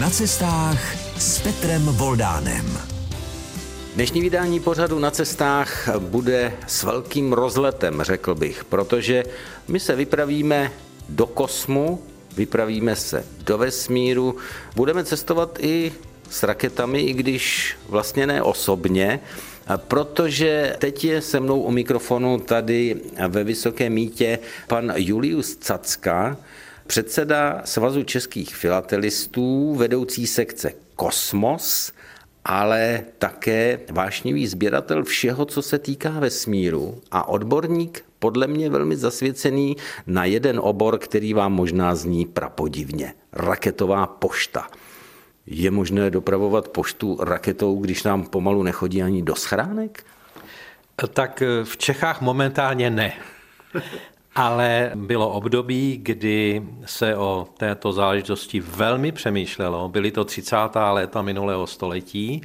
Na cestách s Petrem Voldánem. Dnešní vydání pořadu na cestách bude s velkým rozletem, řekl bych, protože my se vypravíme do kosmu, vypravíme se do vesmíru, budeme cestovat i s raketami, i když vlastně ne osobně, protože teď je se mnou u mikrofonu tady ve Vysoké mítě pan Julius Cacka, předseda Svazu českých filatelistů, vedoucí sekce Kosmos, ale také vášnivý sběratel všeho, co se týká vesmíru a odborník podle mě velmi zasvěcený na jeden obor, který vám možná zní prapodivně. Raketová pošta. Je možné dopravovat poštu raketou, když nám pomalu nechodí ani do schránek? Tak v Čechách momentálně ne. Ale bylo období, kdy se o této záležitosti velmi přemýšlelo. Byly to 30. léta minulého století,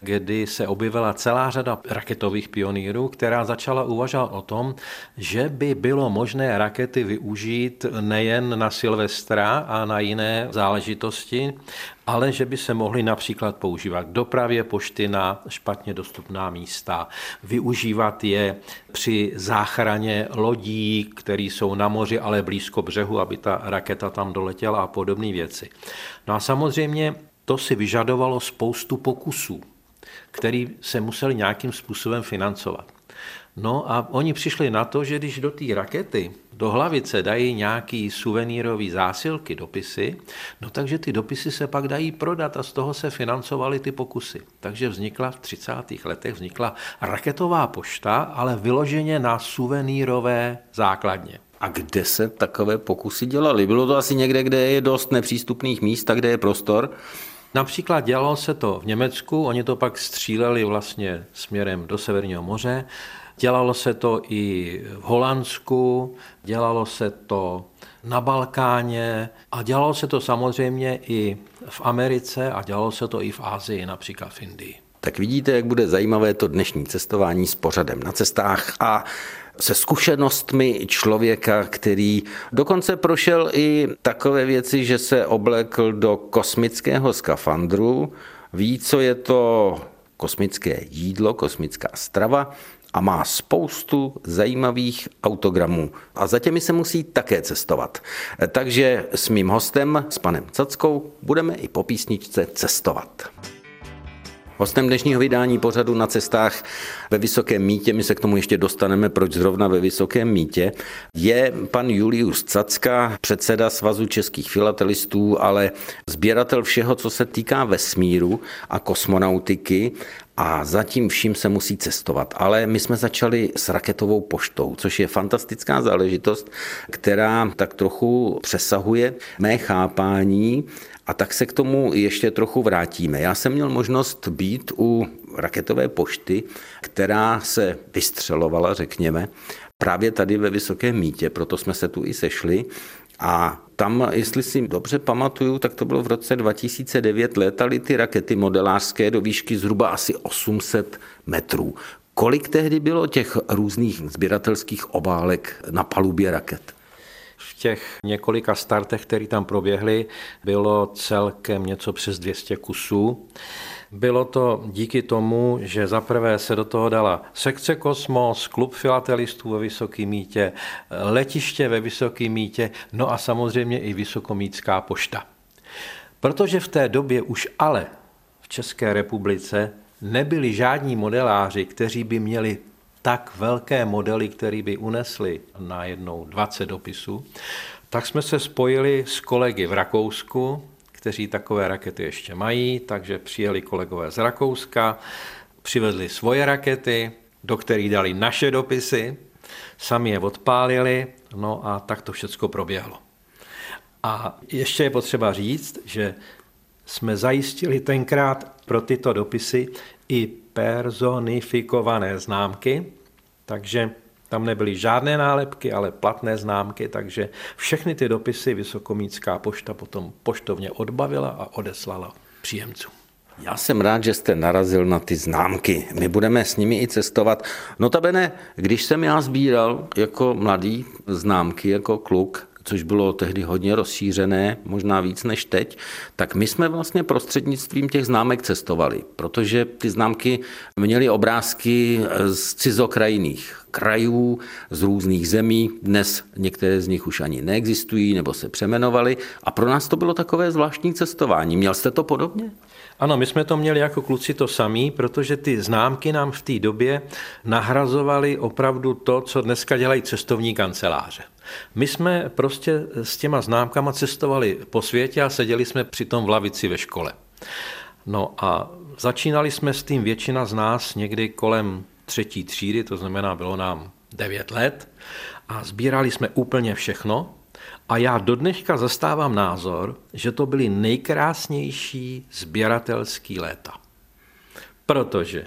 kdy se objevila celá řada raketových pionýrů, která začala uvažovat o tom, že by bylo možné rakety využít nejen na Silvestra a na jiné záležitosti, ale že by se mohly například používat k dopravě pošty na špatně dostupná místa, využívat je při záchraně lodí, které jsou na moři, ale blízko břehu, aby ta raketa tam doletěla a podobné věci. No a samozřejmě to si vyžadovalo spoustu pokusů, které se museli nějakým způsobem financovat. No a oni přišli na to, že když do té rakety, do hlavice dají nějaký suvenýrový zásilky, dopisy, no takže ty dopisy se pak dají prodat a z toho se financovaly ty pokusy. Takže vznikla v 30. letech vznikla raketová pošta, ale vyloženě na suvenýrové základně. A kde se takové pokusy dělaly? Bylo to asi někde, kde je dost nepřístupných míst, a kde je prostor? Například dělalo se to v Německu, oni to pak stříleli vlastně směrem do Severního moře. Dělalo se to i v Holandsku, dělalo se to na Balkáně a dělalo se to samozřejmě i v Americe a dělalo se to i v Ázii, například v Indii. Tak vidíte, jak bude zajímavé to dnešní cestování s pořadem na cestách a se zkušenostmi člověka, který dokonce prošel i takové věci, že se oblekl do kosmického skafandru, ví, co je to kosmické jídlo, kosmická strava a má spoustu zajímavých autogramů. A za těmi se musí také cestovat. Takže s mým hostem, s panem Cackou, budeme i po písničce cestovat. Hostem dnešního vydání pořadu na cestách ve Vysokém mítě, my se k tomu ještě dostaneme, proč zrovna ve Vysokém mítě, je pan Julius Cacka, předseda Svazu českých filatelistů, ale sběratel všeho, co se týká vesmíru a kosmonautiky a zatím vším se musí cestovat. Ale my jsme začali s raketovou poštou, což je fantastická záležitost, která tak trochu přesahuje mé chápání a tak se k tomu ještě trochu vrátíme. Já jsem měl možnost být u raketové pošty, která se vystřelovala, řekněme, právě tady ve Vysokém mítě, proto jsme se tu i sešli. A tam, jestli si dobře pamatuju, tak to bylo v roce 2009, létaly ty rakety modelářské do výšky zhruba asi 800 metrů. Kolik tehdy bylo těch různých sběratelských obálek na palubě raket? V těch několika startech, které tam proběhly, bylo celkem něco přes 200 kusů. Bylo to díky tomu, že zaprvé se do toho dala sekce Kosmos, klub filatelistů ve Vysokém mítě, letiště ve Vysokém mítě, no a samozřejmě i Vysokomítská pošta. Protože v té době už ale v České republice nebyli žádní modeláři, kteří by měli tak velké modely, které by unesly na jednou 20 dopisů, tak jsme se spojili s kolegy v Rakousku, kteří takové rakety ještě mají, takže přijeli kolegové z Rakouska, přivezli svoje rakety, do kterých dali naše dopisy, sami je odpálili, no a tak to všechno proběhlo. A ještě je potřeba říct, že jsme zajistili tenkrát pro tyto dopisy i personifikované známky, takže tam nebyly žádné nálepky, ale platné známky, takže všechny ty dopisy Vysokomítská pošta potom poštovně odbavila a odeslala příjemcům. Já jsem rád, že jste narazil na ty známky. My budeme s nimi i cestovat. Notabene, když jsem já sbíral jako mladý známky, jako kluk, což bylo tehdy hodně rozšířené, možná víc než teď, tak my jsme vlastně prostřednictvím těch známek cestovali, protože ty známky měly obrázky z cizokrajných krajů, z různých zemí. Dnes některé z nich už ani neexistují nebo se přemenovali a pro nás to bylo takové zvláštní cestování. Měl jste to podobně? Ano, my jsme to měli jako kluci to samý, protože ty známky nám v té době nahrazovaly opravdu to, co dneska dělají cestovní kanceláře. My jsme prostě s těma známkama cestovali po světě a seděli jsme přitom v lavici ve škole. No a začínali jsme s tím většina z nás někdy kolem třetí třídy, to znamená, bylo nám 9 let a sbírali jsme úplně všechno. A já do dneška zastávám názor, že to byly nejkrásnější sběratelský léta. Protože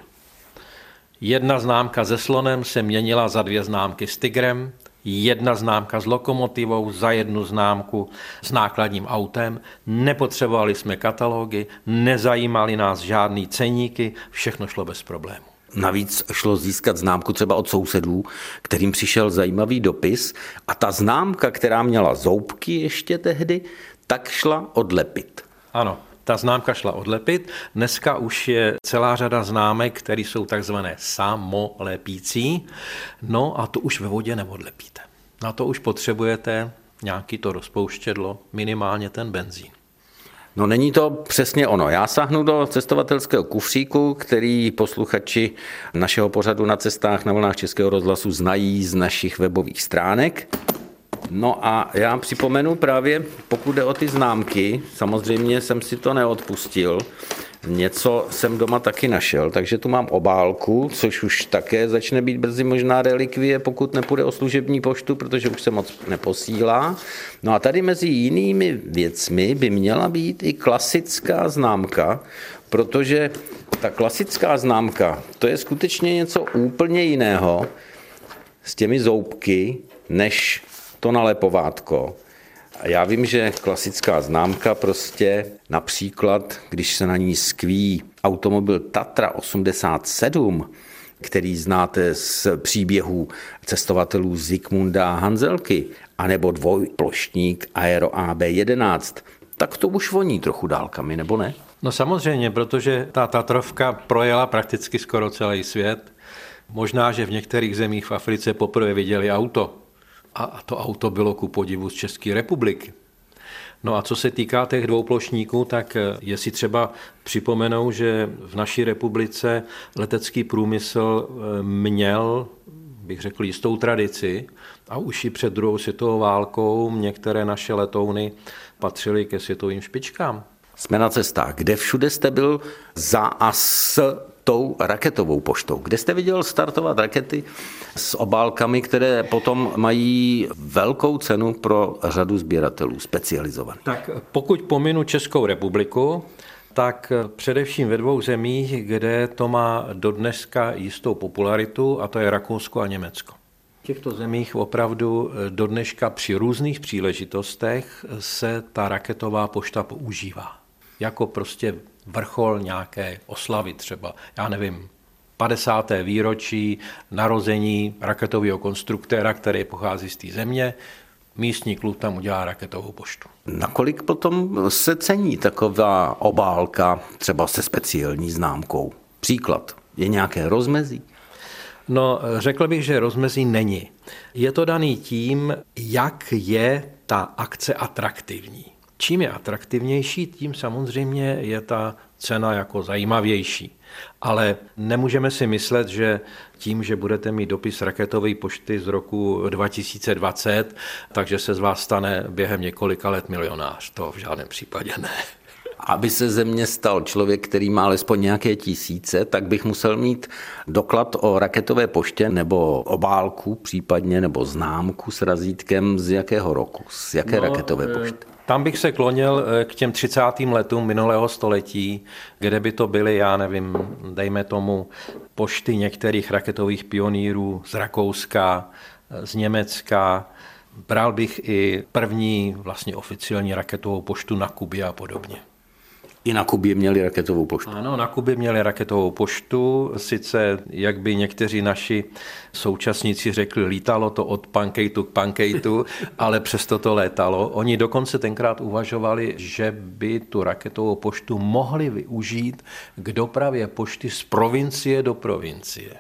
jedna známka se slonem se měnila za dvě známky s tigrem, jedna známka s lokomotivou za jednu známku s nákladním autem. Nepotřebovali jsme katalogy, nezajímali nás žádný ceníky, všechno šlo bez problému. Navíc šlo získat známku třeba od sousedů, kterým přišel zajímavý dopis a ta známka, která měla zoubky ještě tehdy, tak šla odlepit. Ano, ta známka šla odlepit. Dneska už je celá řada známek, které jsou takzvané samolepící. No a to už ve vodě neodlepíte. Na to už potřebujete nějaký to rozpouštědlo, minimálně ten benzín. No není to přesně ono. Já sáhnu do cestovatelského kufříku, který posluchači našeho pořadu na cestách na vlnách Českého rozhlasu znají z našich webových stránek. No a já připomenu právě, pokud jde o ty známky, samozřejmě jsem si to neodpustil, Něco jsem doma taky našel, takže tu mám obálku, což už také začne být brzy možná relikvie, pokud nepůjde o služební poštu, protože už se moc neposílá. No a tady mezi jinými věcmi by měla být i klasická známka, protože ta klasická známka, to je skutečně něco úplně jiného s těmi zoubky, než to nalepovátko. A já vím, že klasická známka prostě například, když se na ní skví automobil Tatra 87, který znáte z příběhů cestovatelů Zikmunda Hanzelky, anebo dvojplošník Aero AB11, tak to už voní trochu dálkami, nebo ne? No samozřejmě, protože ta Tatrovka projela prakticky skoro celý svět. Možná, že v některých zemích v Africe poprvé viděli auto, a to auto bylo ku podivu z České republiky. No a co se týká těch dvou plošníků, tak eh, je si třeba připomenou, že v naší republice letecký průmysl eh, měl, bych řekl, jistou tradici a už i před druhou světovou válkou některé naše letouny patřily ke světovým špičkám. Jsme na cestách. Kde všude jste byl za a s tou raketovou poštou? Kde jste viděl startovat rakety s obálkami, které potom mají velkou cenu pro řadu sběratelů specializovaných? Tak pokud pominu Českou republiku, tak především ve dvou zemích, kde to má dodneska jistou popularitu, a to je Rakousko a Německo. V těchto zemích opravdu do dneška při různých příležitostech se ta raketová pošta používá. Jako prostě vrchol nějaké oslavy třeba, já nevím, 50. výročí narození raketového konstruktéra, který pochází z té země, místní klub tam udělá raketovou poštu. Nakolik potom se cení taková obálka třeba se speciální známkou? Příklad, je nějaké rozmezí? No, řekl bych, že rozmezí není. Je to daný tím, jak je ta akce atraktivní. Čím je atraktivnější, tím samozřejmě je ta cena jako zajímavější. Ale nemůžeme si myslet, že tím, že budete mít dopis raketové pošty z roku 2020, takže se z vás stane během několika let milionář. To v žádném případě ne. Aby se ze mě stal člověk, který má alespoň nějaké tisíce, tak bych musel mít doklad o raketové poště nebo obálku případně, nebo známku s razítkem z jakého roku, z jaké no, raketové eh, pošty. Tam bych se klonil eh, k těm 30. letům minulého století, kde by to byly, já nevím, dejme tomu, pošty některých raketových pionýrů z Rakouska, eh, z Německa. Bral bych i první vlastně oficiální raketovou poštu na Kubě a podobně. I na Kubě měli raketovou poštu. Ano, na Kubě měli raketovou poštu. Sice, jak by někteří naši současníci řekli, lítalo to od pankejtu k pankejtu, ale přesto to létalo. Oni dokonce tenkrát uvažovali, že by tu raketovou poštu mohli využít k dopravě pošty z provincie do provincie.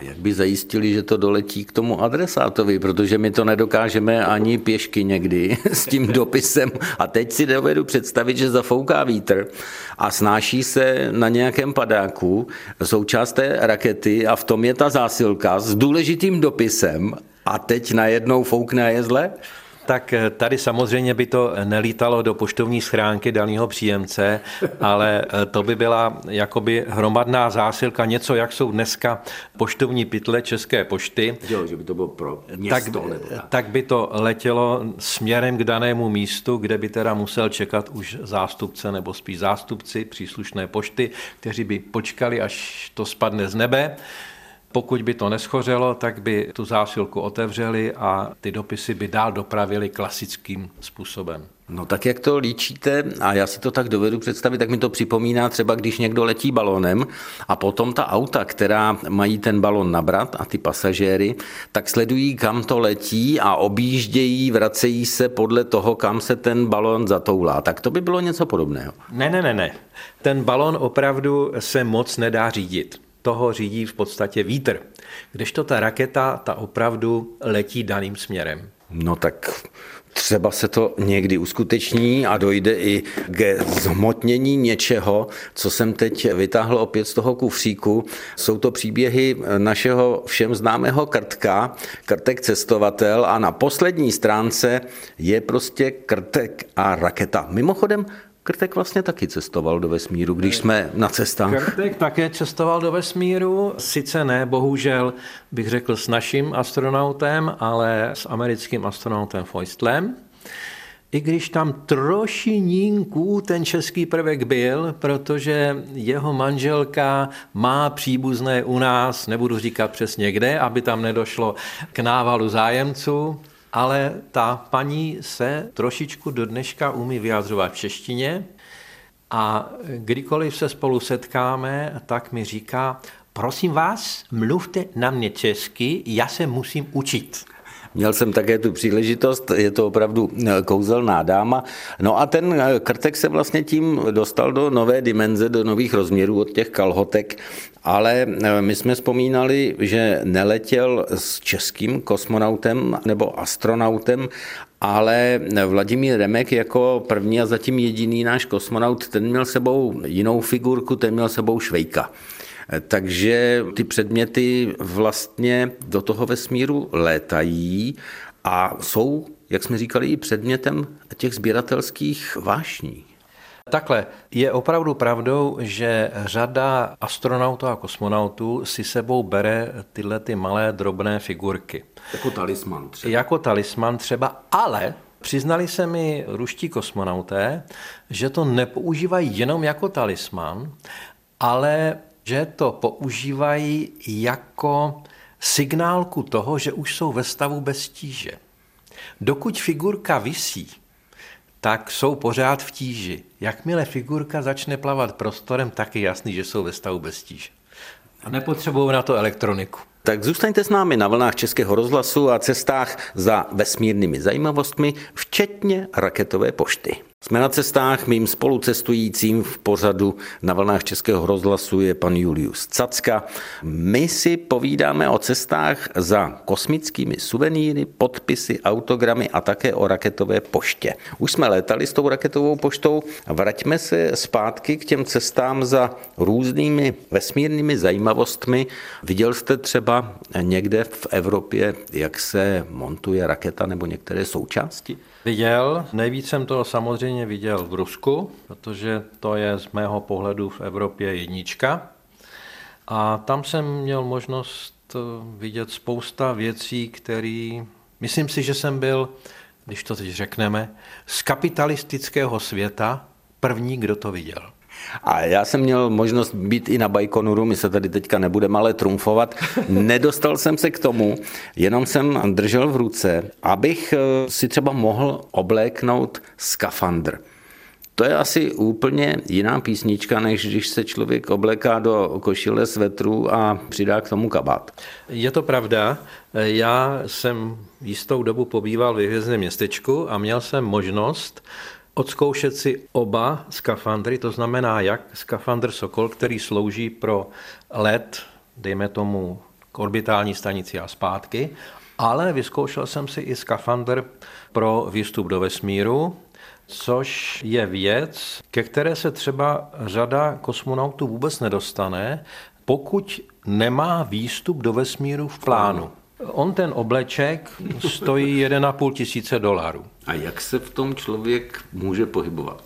Jak by zajistili, že to doletí k tomu adresátovi, protože my to nedokážeme ani pěšky někdy s tím dopisem. A teď si dovedu představit, že zafouká vítr a snáší se na nějakém padáku součást té rakety a v tom je ta zásilka s důležitým dopisem a teď najednou foukne a je zle? Tak eh, tady samozřejmě by to nelítalo do poštovní schránky daného příjemce, ale eh, to by byla jakoby hromadná zásilka, něco, jak jsou dneska poštovní pytle České pošty. Jo, že by to bylo pro město. Tak, nebo tak. tak by to letělo směrem k danému místu, kde by teda musel čekat už zástupce nebo spíš zástupci příslušné pošty, kteří by počkali, až to spadne z nebe pokud by to neschořelo, tak by tu zásilku otevřeli a ty dopisy by dál dopravili klasickým způsobem. No tak jak to líčíte, a já si to tak dovedu představit, tak mi to připomíná třeba, když někdo letí balonem a potom ta auta, která mají ten balon nabrat a ty pasažéry, tak sledují, kam to letí a objíždějí, vracejí se podle toho, kam se ten balon zatoulá. Tak to by bylo něco podobného. Ne, ne, ne, ne. Ten balon opravdu se moc nedá řídit toho řídí v podstatě vítr. Kdežto ta raketa, ta opravdu letí daným směrem. No tak třeba se to někdy uskuteční a dojde i k zhmotnění něčeho, co jsem teď vytáhl opět z toho kufříku. Jsou to příběhy našeho všem známého krtka, krtek cestovatel a na poslední stránce je prostě krtek a raketa. Mimochodem, Krtek vlastně taky cestoval do vesmíru, když jsme na cestách. Krtek také cestoval do vesmíru, sice ne, bohužel bych řekl s naším astronautem, ale s americkým astronautem Foistlem. I když tam trošinínků ten český prvek byl, protože jeho manželka má příbuzné u nás, nebudu říkat přesně kde, aby tam nedošlo k návalu zájemců, ale ta paní se trošičku do dneška umí vyjadřovat v češtině a kdykoliv se spolu setkáme, tak mi říká, prosím vás, mluvte na mě česky, já se musím učit. Měl jsem také tu příležitost, je to opravdu eh, kouzelná dáma. No a ten eh, krtek se vlastně tím dostal do nové dimenze, do nových rozměrů od těch kalhotek, ale eh, my jsme vzpomínali, že neletěl s českým kosmonautem nebo astronautem, ale Vladimír Remek jako první a zatím jediný náš kosmonaut, ten měl sebou jinou figurku, ten měl sebou Švejka. Takže ty předměty vlastně do toho vesmíru létají a jsou, jak jsme říkali, i předmětem těch sběratelských vášní. Takhle, je opravdu pravdou, že řada astronautů a kosmonautů si sebou bere tyhle ty malé drobné figurky. Jako talisman třeba. Jako talisman třeba, ale Přiznali se mi ruští kosmonauté, že to nepoužívají jenom jako talisman, ale že to používají jako signálku toho, že už jsou ve stavu bez tíže. Dokud figurka visí, tak jsou pořád v tíži. Jakmile figurka začne plavat prostorem, tak je jasný, že jsou ve stavu bez tíže. A nepotřebují na to elektroniku. Tak zůstaňte s námi na vlnách Českého rozhlasu a cestách za vesmírnými zajímavostmi, včetně raketové pošty. Jsme na cestách, mým spolucestujícím v pořadu na vlnách Českého rozhlasu je pan Julius Cacka. My si povídáme o cestách za kosmickými suvenýry, podpisy, autogramy a také o raketové poště. Už jsme létali s tou raketovou poštou, vraťme se zpátky k těm cestám za různými vesmírnými zajímavostmi. Viděl jste třeba někde v Evropě, jak se montuje raketa nebo některé součásti? Viděl, nejvíc jsem to samozřejmě viděl v Rusku, protože to je z mého pohledu v Evropě jednička. A tam jsem měl možnost eh, vidět spousta věcí, které, myslím si, že jsem byl, když to teď řekneme, z kapitalistického světa první, kdo to viděl. A já jsem měl možnost být i na Bajkonuru, my se tady teďka nebudeme ale trumfovat. Nedostal jsem se k tomu, jenom jsem držel v ruce, abych eh, si třeba mohl obléknout skafandr. To je asi úplně jiná písnička, než když se člověk obleká do košile svetru a přidá k tomu kabát. Je to pravda. Já jsem jistou dobu pobýval v hvězdném městečku a měl jsem možnost odzkoušet si oba skafandry, to znamená jak skafandr Sokol, který slouží pro let, dejme tomu k orbitální stanici a zpátky, ale vyzkoušel jsem si i skafandr pro výstup do vesmíru, což je věc, ke které se třeba řada kosmonautů vůbec nedostane, pokud nemá výstup do vesmíru v plánu. On ten obleček stojí 1,5 tisíce dolarů. A jak se v tom člověk může pohybovat?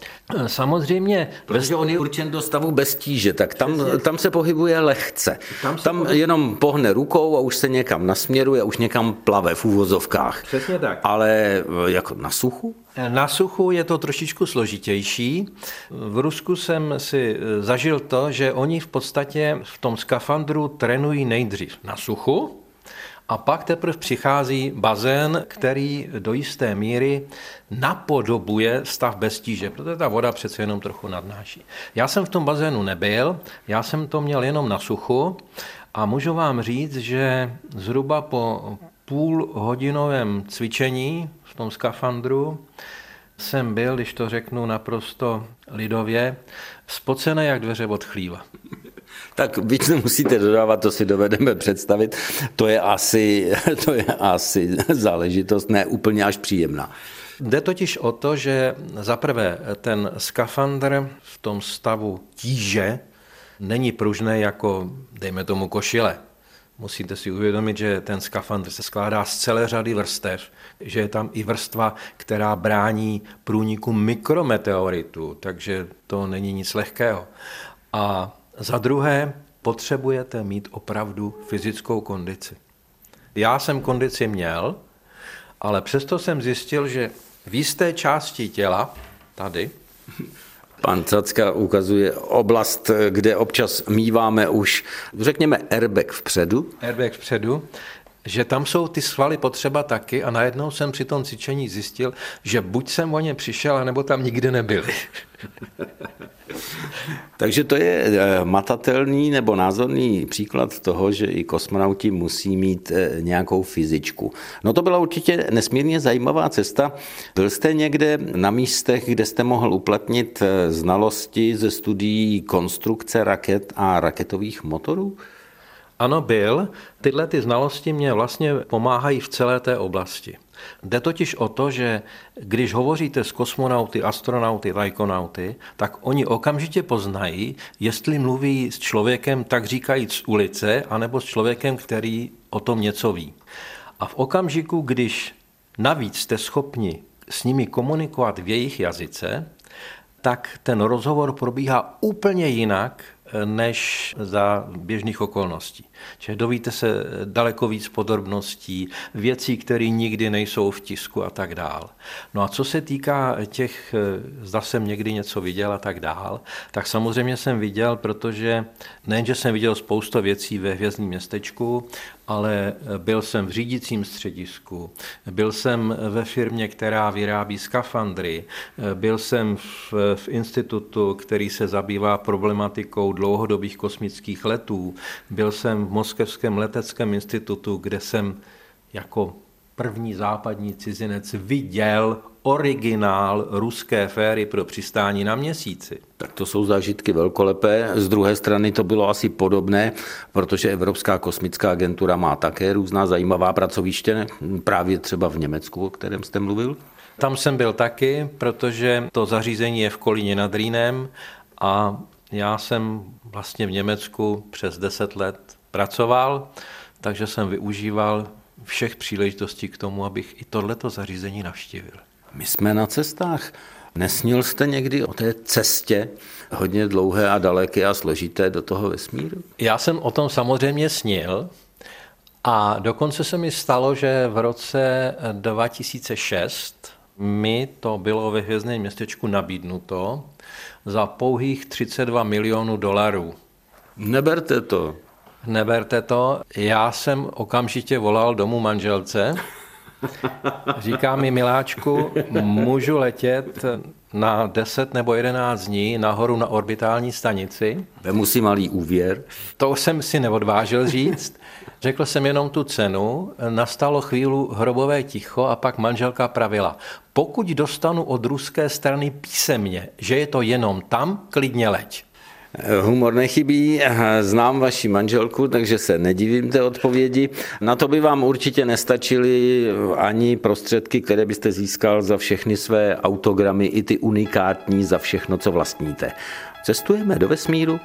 Samozřejmě. Protože on je určen do stavu bez tíže, tak tam, tam se pohybuje lehce. Tam, tam pohybuje... jenom pohne rukou a už se někam nasměruje, už někam plave v úvozovkách. Přesně tak. Ale jako na suchu? Na suchu je to trošičku složitější. V Rusku jsem si zažil to, že oni v podstatě v tom skafandru trénují nejdřív na suchu, a pak teprve přichází bazén, který do jisté míry napodobuje stav bez tíže, protože ta voda přece jenom trochu nadnáší. Já jsem v tom bazénu nebyl, já jsem to měl jenom na suchu a můžu vám říct, že zhruba po půl hodinovém cvičení v tom skafandru jsem byl, když to řeknu naprosto lidově, spocený jak dveře od chlíva. Tak víc nemusíte dodávat, to si dovedeme představit. To je asi, to je asi záležitost ne úplně až příjemná. Jde totiž o to, že zaprvé ten skafandr v tom stavu tíže není pružný jako, dejme tomu, košile. Musíte si uvědomit, že ten skafandr se skládá z celé řady vrstev, že je tam i vrstva, která brání průniku mikrometeoritu, takže to není nic lehkého. A za druhé, potřebujete mít opravdu fyzickou kondici. Já jsem kondici měl, ale přesto jsem zjistil, že v jisté části těla, tady, Pan Cacka ukazuje oblast, kde občas míváme už, řekněme, airbag vpředu. Airbag vpředu, že tam jsou ty svaly potřeba taky a najednou jsem při tom cvičení zjistil, že buď jsem o ně přišel, nebo tam nikdy nebyli. Takže to je eh, matatelný nebo názorný příklad toho, že i kosmonauti musí mít eh, nějakou fyzičku. No to byla určitě nesmírně zajímavá cesta. Byl jste někde na místech, kde jste mohl uplatnit eh, znalosti ze studií konstrukce raket a raketových motorů? Ano, byl. Tyhle ty znalosti mě vlastně pomáhají v celé té oblasti. Jde totiž o to, že když hovoříte s kosmonauty, astronauty, lajkonauty, tak oni okamžitě poznají, jestli mluví s člověkem, tak říkajíc z ulice, anebo s člověkem, který o tom něco ví. A v okamžiku, když navíc jste schopni s nimi komunikovat v jejich jazyce, tak ten rozhovor probíhá úplně jinak, než za běžných okolností. Čili dovíte se daleko víc podrobností, věcí, které nikdy nejsou v tisku a tak dál. No a co se týká těch, zda jsem někdy něco viděl a tak dál, tak samozřejmě jsem viděl, protože nejenže jsem viděl spoustu věcí ve hvězdním městečku, ale byl jsem v řídícím středisku, byl jsem ve firmě, která vyrábí skafandry, byl jsem v, v institutu, který se zabývá problematikou dlouhodobých kosmických letů, byl jsem v Moskevském leteckém institutu, kde jsem jako první západní cizinec viděl originál ruské féry pro přistání na měsíci. Tak to jsou zážitky velkolepé. Z druhé strany to bylo asi podobné, protože Evropská kosmická agentura má také různá zajímavá pracoviště, právě třeba v Německu, o kterém jste mluvil. Tam jsem byl taky, protože to zařízení je v Kolíně nad Rýnem a já jsem vlastně v Německu přes 10 let pracoval, takže jsem využíval všech příležitostí k tomu, abych i tohleto zařízení navštívil. My jsme na cestách. Nesnil jste někdy o té cestě hodně dlouhé a daleké a složité do toho vesmíru? Já jsem o tom samozřejmě snil a dokonce se mi stalo, že v roce 2006 mi to bylo ve hvězdném městečku nabídnuto za pouhých 32 milionů dolarů. Neberte to. Neberte to. Já jsem okamžitě volal domů manželce Říká mi, miláčku, můžu letět na 10 nebo 11 dní nahoru na orbitální stanici. Vemu si malý úvěr. To jsem si neodvážil říct. Řekl jsem jenom tu cenu, nastalo chvíli hrobové ticho a pak manželka pravila, pokud dostanu od ruské strany písemně, že je to jenom tam, klidně leď. Humor nechybí, znám vaši manželku, takže se nedivím té odpovědi. Na to by vám určitě nestačily ani prostředky, které byste získal za všechny své autogramy, i ty unikátní za všechno, co vlastníte. Cestujeme do vesmíru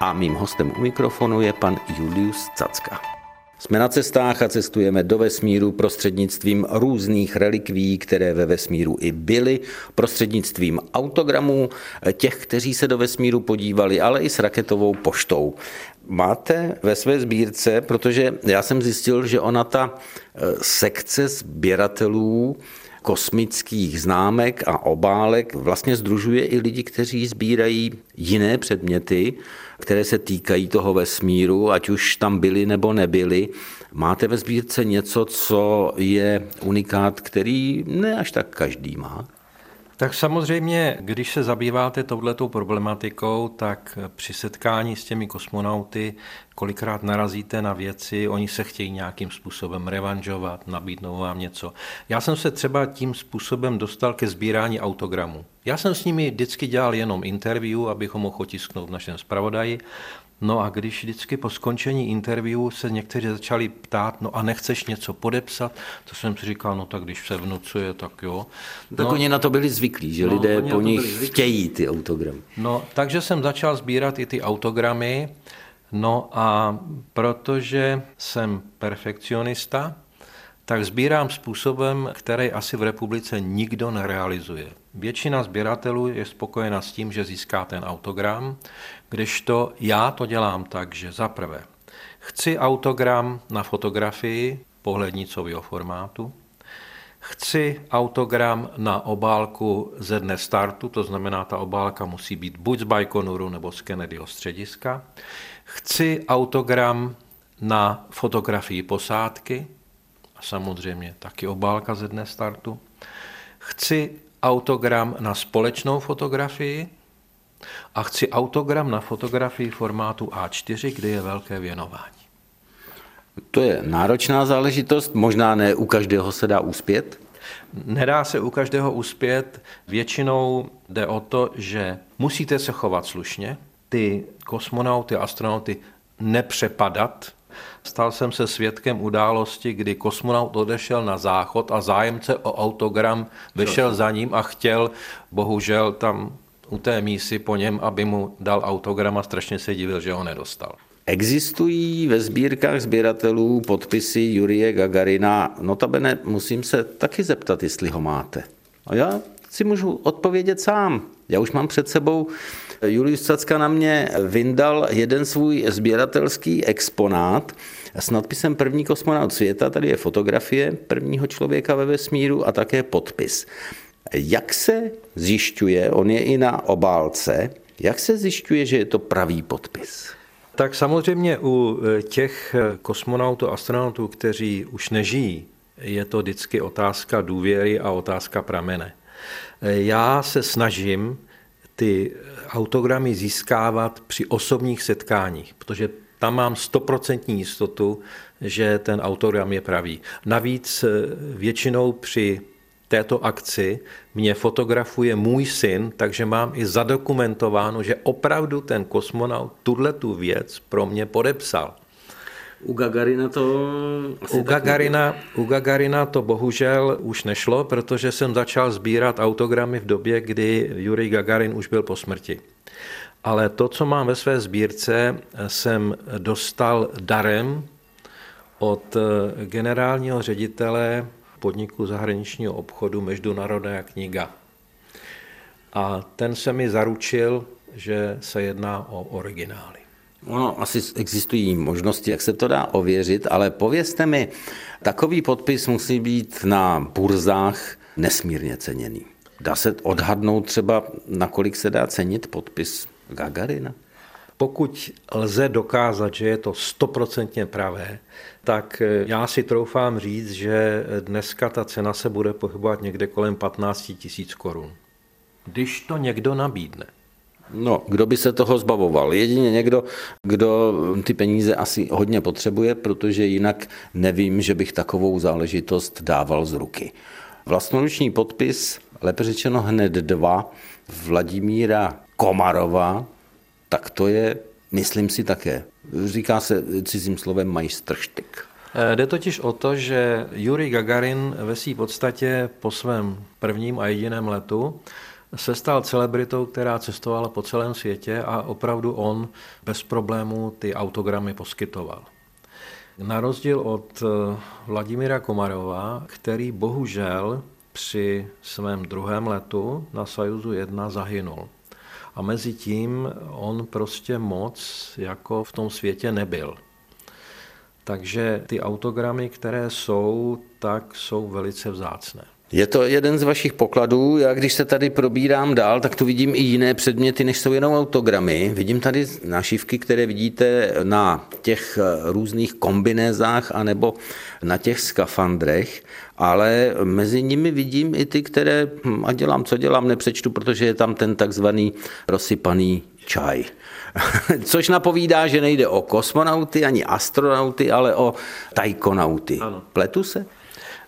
a mým hostem u mikrofonu je pan Julius Cacka. Jsme na cestách a cestujeme do vesmíru prostřednictvím různých relikví, které ve vesmíru i byly, prostřednictvím autogramů těch, kteří se do vesmíru podívali, ale i s raketovou poštou. Máte ve své sbírce, protože já jsem zjistil, že ona ta eh, sekce sběratelů kosmických známek a obálek vlastně združuje i lidi, kteří sbírají jiné předměty, které se týkají toho vesmíru, ať už tam byli nebo nebyli. Máte ve sbírce něco, co je unikát, který ne až tak každý má? Tak samozřejmě, když se zabýváte touhletou problematikou, tak při setkání s těmi kosmonauty kolikrát narazíte na věci, oni se chtějí nějakým způsobem revanžovat, nabídnou vám něco. Já jsem se třeba tím způsobem dostal ke sbírání autogramů. Já jsem s nimi vždycky dělal jenom interview, abych ho otisknout v našem zpravodaji No a když vždycky po skončení interview se někteří začali ptát, no a nechceš něco podepsat, to jsem si říkal, no tak když se vnucuje, tak jo. Tak no, oni na to byli zvyklí, že no, lidé po nich chtějí ty autogramy. No, takže jsem začal sbírat i ty autogramy, no a protože jsem perfekcionista, tak sbírám způsobem, který asi v republice nikdo nerealizuje. Většina sběratelů je spokojena s tím, že získá ten autogram, kdežto já to dělám tak, že za prvé chci autogram na fotografii pohlednicového formátu, Chci autogram na obálku ze dne startu, to znamená, ta obálka musí být buď z Baikonuru nebo z Kennedyho střediska. Chci autogram na fotografii posádky, samozřejmě taky obálka ze dne startu. Chci autogram na společnou fotografii a chci autogram na fotografii formátu A4, kde je velké věnování. To je náročná záležitost, možná ne u každého se dá uspět? Nedá se u každého uspět. Většinou jde o to, že musíte se chovat slušně, ty kosmonauty, astronauty nepřepadat, Stal jsem se svědkem události, kdy kosmonaut odešel na záchod a zájemce o autogram vyšel za ním a chtěl, bohužel tam u té mísy po něm, aby mu dal autogram a strašně se divil, že ho nedostal. Existují ve sbírkách sběratelů podpisy Jurie Gagarina. Notabene musím se taky zeptat, jestli ho máte. A já si můžu odpovědět sám. Já už mám před sebou Julius Cacka na mě vyndal jeden svůj sběratelský exponát s nadpisem První kosmonaut světa. Tady je fotografie prvního člověka ve vesmíru a také podpis. Jak se zjišťuje, on je i na obálce, jak se zjišťuje, že je to pravý podpis? Tak samozřejmě u těch kosmonautů, astronautů, kteří už nežijí, je to vždycky otázka důvěry a otázka pramene. Já se snažím ty autogramy získávat při osobních setkáních, protože tam mám stoprocentní jistotu, že ten autogram je pravý. Navíc eh, většinou při této akci mě fotografuje můj syn, takže mám i zadokumentováno, že opravdu ten kosmonaut tuhle tu věc pro mě podepsal. U Gagarina to... u Gagarina, u Gagarina to bohužel už nešlo, protože jsem začal sbírat autogramy v době, kdy Jurij Gagarin už byl po smrti. Ale to, co mám ve své sbírce, jsem dostal darem od generálního ředitele podniku zahraničního obchodu Mezinárodná kniha. A ten se mi zaručil, že se jedná o originály. Ono asi existují možnosti, jak se to dá ověřit, ale povězte mi, takový podpis musí být na burzách nesmírně ceněný. Dá se odhadnout třeba, nakolik se dá cenit podpis Gagarina? pokud lze dokázat, že je to stoprocentně pravé, tak já si troufám říct, že dneska ta cena se bude pohybovat někde kolem 15 tisíc korun. Když to někdo nabídne. No, kdo by se toho zbavoval? Jedině někdo, kdo ty peníze asi hodně potřebuje, protože jinak nevím, že bych takovou záležitost dával z ruky. Vlastnoruční podpis, lépe řečeno hned dva, Vladimíra Komarova, tak to je, myslím si také, říká se cizím slovem majstrštyk. Eh, jde totiž o to, že Yuri Gagarin ve své podstatě po svém prvním a jediném letu se stal celebritou, která cestovala po celém světě a opravdu on bez problémů ty autogramy poskytoval. Na rozdíl od eh, Vladimíra Komarova, který bohužel při svém druhém letu na Sajuzu 1 zahynul. A mezi tím on prostě moc jako v tom světě nebyl. Takže ty autogramy, které jsou, tak jsou velice vzácné. Je to jeden z vašich pokladů. Já když se tady probírám dál, tak tu vidím i jiné předměty, než jsou jenom autogramy. Vidím tady našivky, které vidíte na těch různých kombinézách anebo na těch skafandrech, ale mezi nimi vidím i ty, které, hm, a dělám, co dělám, nepřečtu, protože je tam ten takzvaný rozsypaný čaj. Což napovídá, že nejde o kosmonauty ani astronauty, ale o tajkonauty. Ano. Pletu se?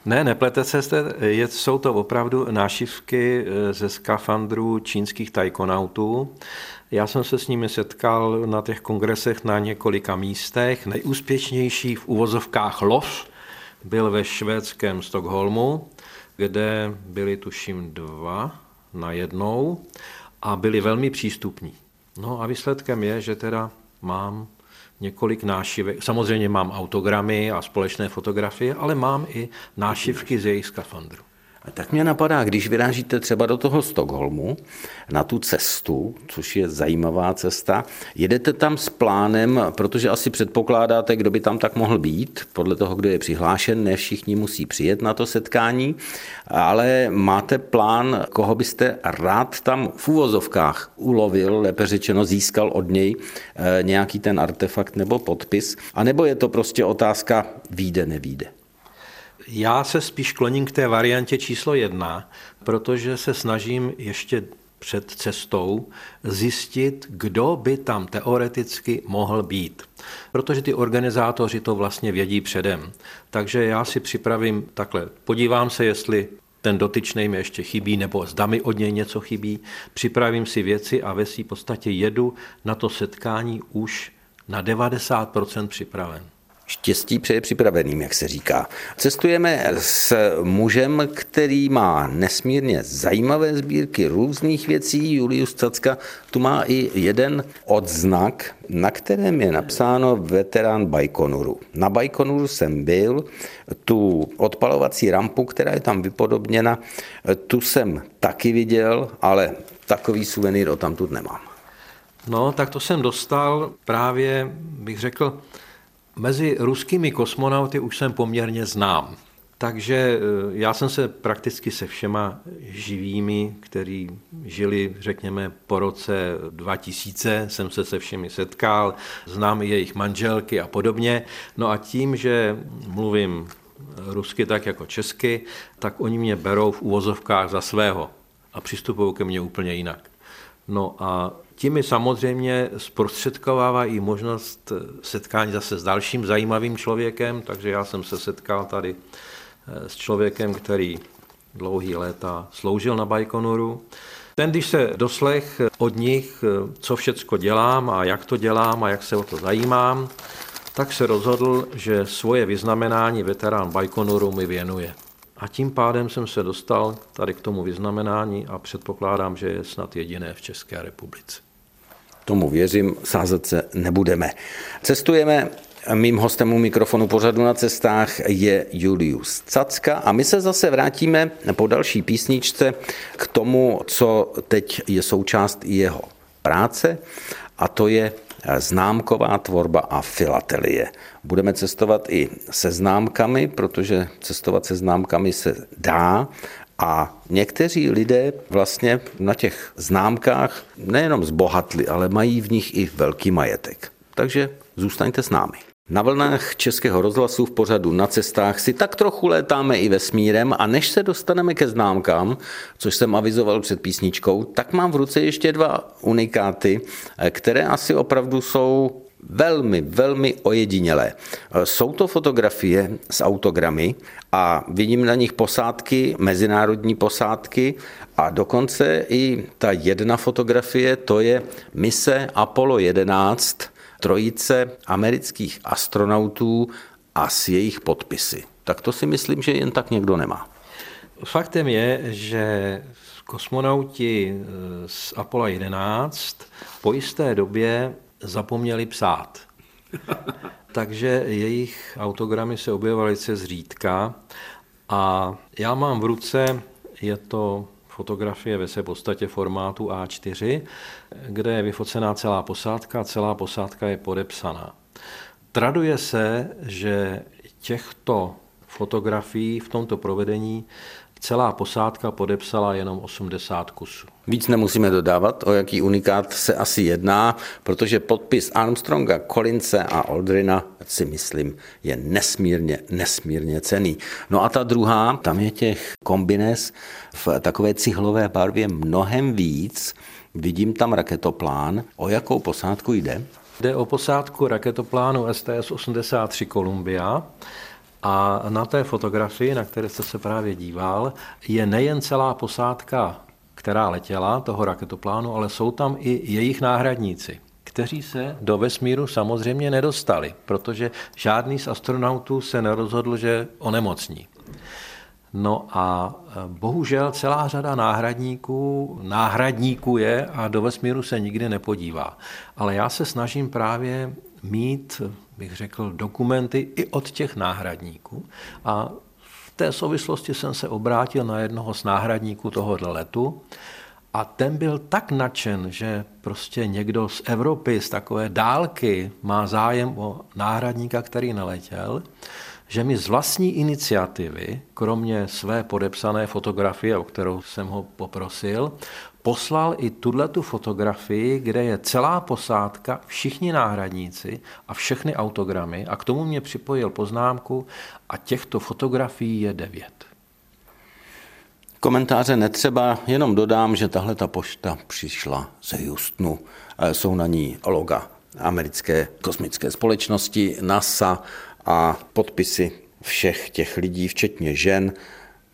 Ne, neplete se, je, jsou to opravdu nášivky eh, ze skafandrů čínských tajkonautů. Já jsem se s nimi setkal na těch kongresech na několika místech. Nejúspěšnější v uvozovkách LOV byl ve švédském Stockholmu, kde byli tuším dva na jednou a byli velmi přístupní. No a výsledkem je, že teda mám několik nášivek. Samozřejmě mám autogramy a společné fotografie, ale mám i nášivky z jejich skafandru. A tak mě napadá, když vyrážíte třeba do toho Stockholmu na tu cestu, což je zajímavá cesta, jedete tam s plánem, protože asi předpokládáte, kdo by tam tak mohl být, podle toho, kdo je přihlášen, ne všichni musí přijet na to setkání, ale máte plán, koho byste rád tam v úvozovkách ulovil, lépe řečeno získal od něj eh, nějaký ten artefakt nebo podpis, anebo je to prostě otázka výjde, nevíde? Já se spíš kloním k té variantě číslo jedna, protože se snažím ještě před cestou zjistit, kdo by tam teoreticky mohl být. Protože ty organizátoři to vlastně vědí předem. Takže já si připravím takhle, podívám se, jestli ten dotyčný mi ještě chybí, nebo zda mi od něj něco chybí, připravím si věci a ve své podstatě jedu na to setkání už na 90% připraven. Štěstí přeje připraveným, jak se říká. Cestujeme s mužem, který má nesmírně zajímavé sbírky různých věcí. Julius Cacka tu má i jeden odznak, na kterém je napsáno veterán Bajkonuru. Na Bajkonuru jsem byl, tu odpalovací rampu, která je tam vypodobněna, tu jsem taky viděl, ale takový suvenýr o tamtud nemám. No, tak to jsem dostal právě, bych řekl, Mezi ruskými kosmonauty už jsem poměrně znám. Takže e, já jsem se prakticky se všema živými, kteří žili, řekněme, po roce 2000, jsem se se všemi setkal, znám i jejich manželky a podobně. No a tím, že mluvím rusky tak jako česky, tak oni mě berou v uvozovkách za svého a přistupují ke mně úplně jinak. No a tím mi samozřejmě zprostředkovává i možnost setkání zase s dalším zajímavým člověkem, takže já jsem se setkal tady eh, s člověkem, který dlouhý léta sloužil na Bajkonuru. Ten, když se doslech od nich, eh, co všecko dělám a jak to dělám a jak se o to zajímám, tak se rozhodl, že svoje vyznamenání veterán Bajkonuru mi věnuje. A tím pádem jsem se dostal tady k tomu vyznamenání a předpokládám, že je snad jediné v České republice. Tomu věřím, sázet se nebudeme. Cestujeme Mým hostem u mikrofonu pořadu na cestách je Julius Cacka a my se zase vrátíme po další písničce k tomu, co teď je součást jeho práce a to je známková tvorba a filatelie. Budeme cestovat i se známkami, protože cestovat se známkami se dá A někteří lidé vlastně na těch známkách nejenom zbohatli, ale mají v nich i velký majetek. Takže zůstaňte s námi. Na vlnách Českého rozhlasu v pořadu na cestách si tak trochu létáme i vesmírem a než se dostaneme ke známkám, což jsem avizoval před písničkou, tak mám v ruce ještě dva unikáty, které asi opravdu jsou velmi, velmi ojedinělé. Jsou to fotografie s autogramy a vidím na nich posádky, mezinárodní posádky a dokonce i ta jedna fotografie, to je mise Apollo 11, trojice amerických astronautů a s jejich podpisy. Tak to si myslím, že jen tak někdo nemá. Faktem je, že kosmonauti z Apollo 11 po jisté době zapomněli psát. Takže jejich autogramy se objevovaly se zřídka a já mám v ruce, je to fotografie ve své podstatě formátu A4, kde je vyfocená celá posádka a celá posádka je podepsaná. Traduje se, že těchto fotografií v tomto provedení celá posádka podepsala jenom 80 kusů. Víc nemusíme dodávat, o jaký unikát se asi jedná, protože podpis Armstronga, Collinse a Aldrina si myslím je nesmírně, nesmírně cený. No a ta druhá, tam je těch kombines v takové cihlové barvě mnohem víc. Vidím tam raketoplán. O jakou posádku jde? Jde o posádku raketoplánu STS-83 Columbia. A na té fotografii, na které jste se právě díval, je nejen celá posádka, která letěla toho raketoplánu, ale jsou tam i jejich náhradníci kteří se do vesmíru samozřejmě nedostali, protože žádný z astronautů se nerozhodl, že onemocní. No a e, bohužel celá řada náhradníků, náhradníků je a do vesmíru se nikdy nepodívá. Ale já se snažím právě mít, bych řekl, dokumenty i od těch náhradníků. A v té souvislosti jsem se obrátil na jednoho z náhradníků tohohle letu a ten byl tak nadšen, že prostě někdo z Evropy, z takové dálky má zájem o náhradníka, který neletěl, že mi z vlastní iniciativy, kromě své podepsané fotografie, o kterou jsem ho poprosil, poslal i tu fotografii, kde je celá posádka, všichni náhradníci a všechny autogramy a k tomu mě připojil poznámku a těchto fotografií je devět. Komentáře netřeba, jenom dodám, že tahle ta pošta přišla ze Houstonu. Jsou na ní loga americké kosmické společnosti NASA a podpisy všech těch lidí, včetně žen,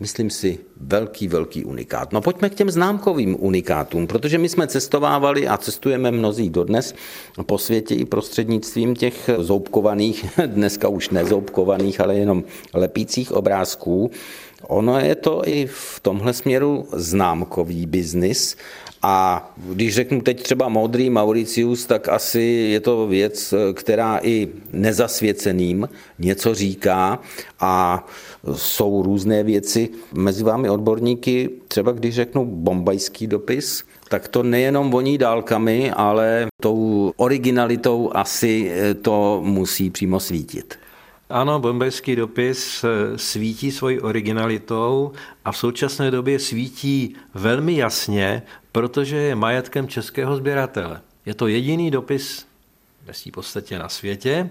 myslím si, velký, velký unikát. No pojďme k těm známkovým unikátům, protože my jsme cestovávali a cestujeme mnozí dodnes po světě i prostřednictvím těch zoubkovaných, dneska už nezoubkovaných, ale jenom lepících obrázků. Ono je to i v tomhle směru známkový biznis a když řeknu teď třeba modrý Mauricius, tak asi je to věc, která i nezasvěceným něco říká a jsou různé věci. Mezi vámi odborníky, třeba když řeknu bombajský dopis, tak to nejenom voní dálkami, ale tou originalitou asi to musí přímo svítit. Ano, bombajský dopis eh, svítí svojí originalitou a v současné době svítí velmi jasně, protože je majetkem českého sběratele. Je to jediný dopis ve v podstatě na světě,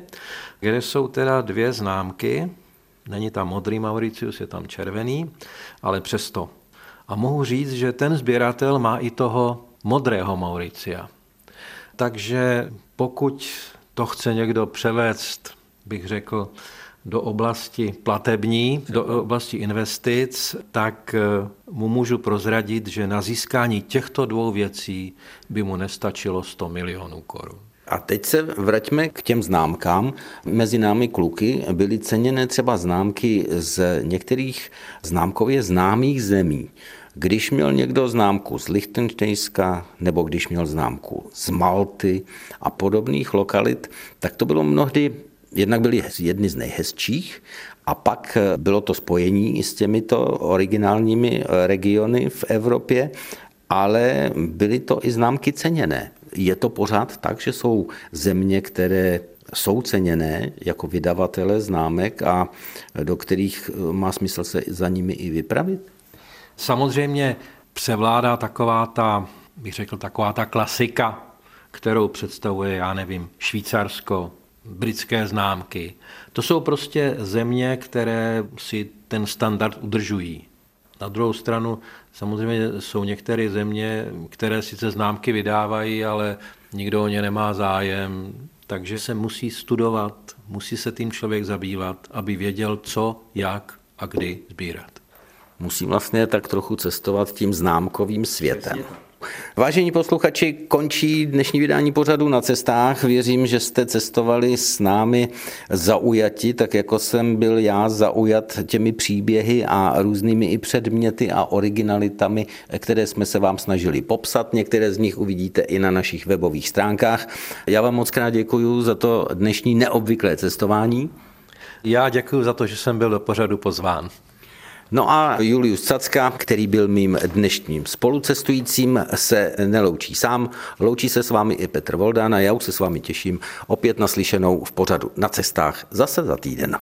kde jsou teda dvě známky. Není tam modrý Mauricius, je tam červený, ale přesto. A mohu říct, že ten sběratel má i toho modrého Mauricia. Takže pokud to chce někdo převést bych řekl, do oblasti platební, do oblasti investic, tak eh, mu můžu prozradit, že na získání těchto dvou věcí by mu nestačilo 100 milionů korun. A teď se vraťme k těm známkám. Mezi námi kluky byly ceněné třeba známky z některých známkově známých zemí. Když měl někdo známku z Lichtensteinska nebo když měl známku z Malty a podobných lokalit, tak to bylo mnohdy Jednak byly jedny z nejhezčích a pak bylo to spojení s těmito originálními regiony v Evropě, ale byly to i známky ceněné. Je to pořád tak, že jsou země, které jsou ceněné jako vydavatele známek a do kterých má smysl se za nimi i vypravit? Samozřejmě převládá taková ta, bych řekl, taková ta klasika, kterou představuje, já nevím, Švýcarsko, britské známky. To jsou prostě země, které si ten standard udržují. Na druhou stranu samozřejmě jsou některé země, které sice známky vydávají, ale nikdo o ně nemá zájem, takže se musí studovat, musí se tím člověk zabývat, aby věděl, co, jak a kdy sbírat. Musí vlastně tak trochu cestovat tím známkovým světem. Vážení posluchači, končí dnešní vydání pořadu na cestách. Věřím, že jste cestovali s námi zaujati, tak jako jsem byl já zaujat těmi příběhy a různými i předměty a originalitami, které jsme se vám snažili popsat. Některé z nich uvidíte i na našich webových stránkách. Já vám moc krát děkuji za to dnešní neobvyklé cestování. Já děkuji za to, že jsem byl do pořadu pozván. No a Julius Cacka, který byl mým dnešním spolucestujícím, se neloučí sám. Loučí se s vámi i Petr Voldán a já už se s vámi těším opět naslyšenou v pořadu na cestách zase za týden.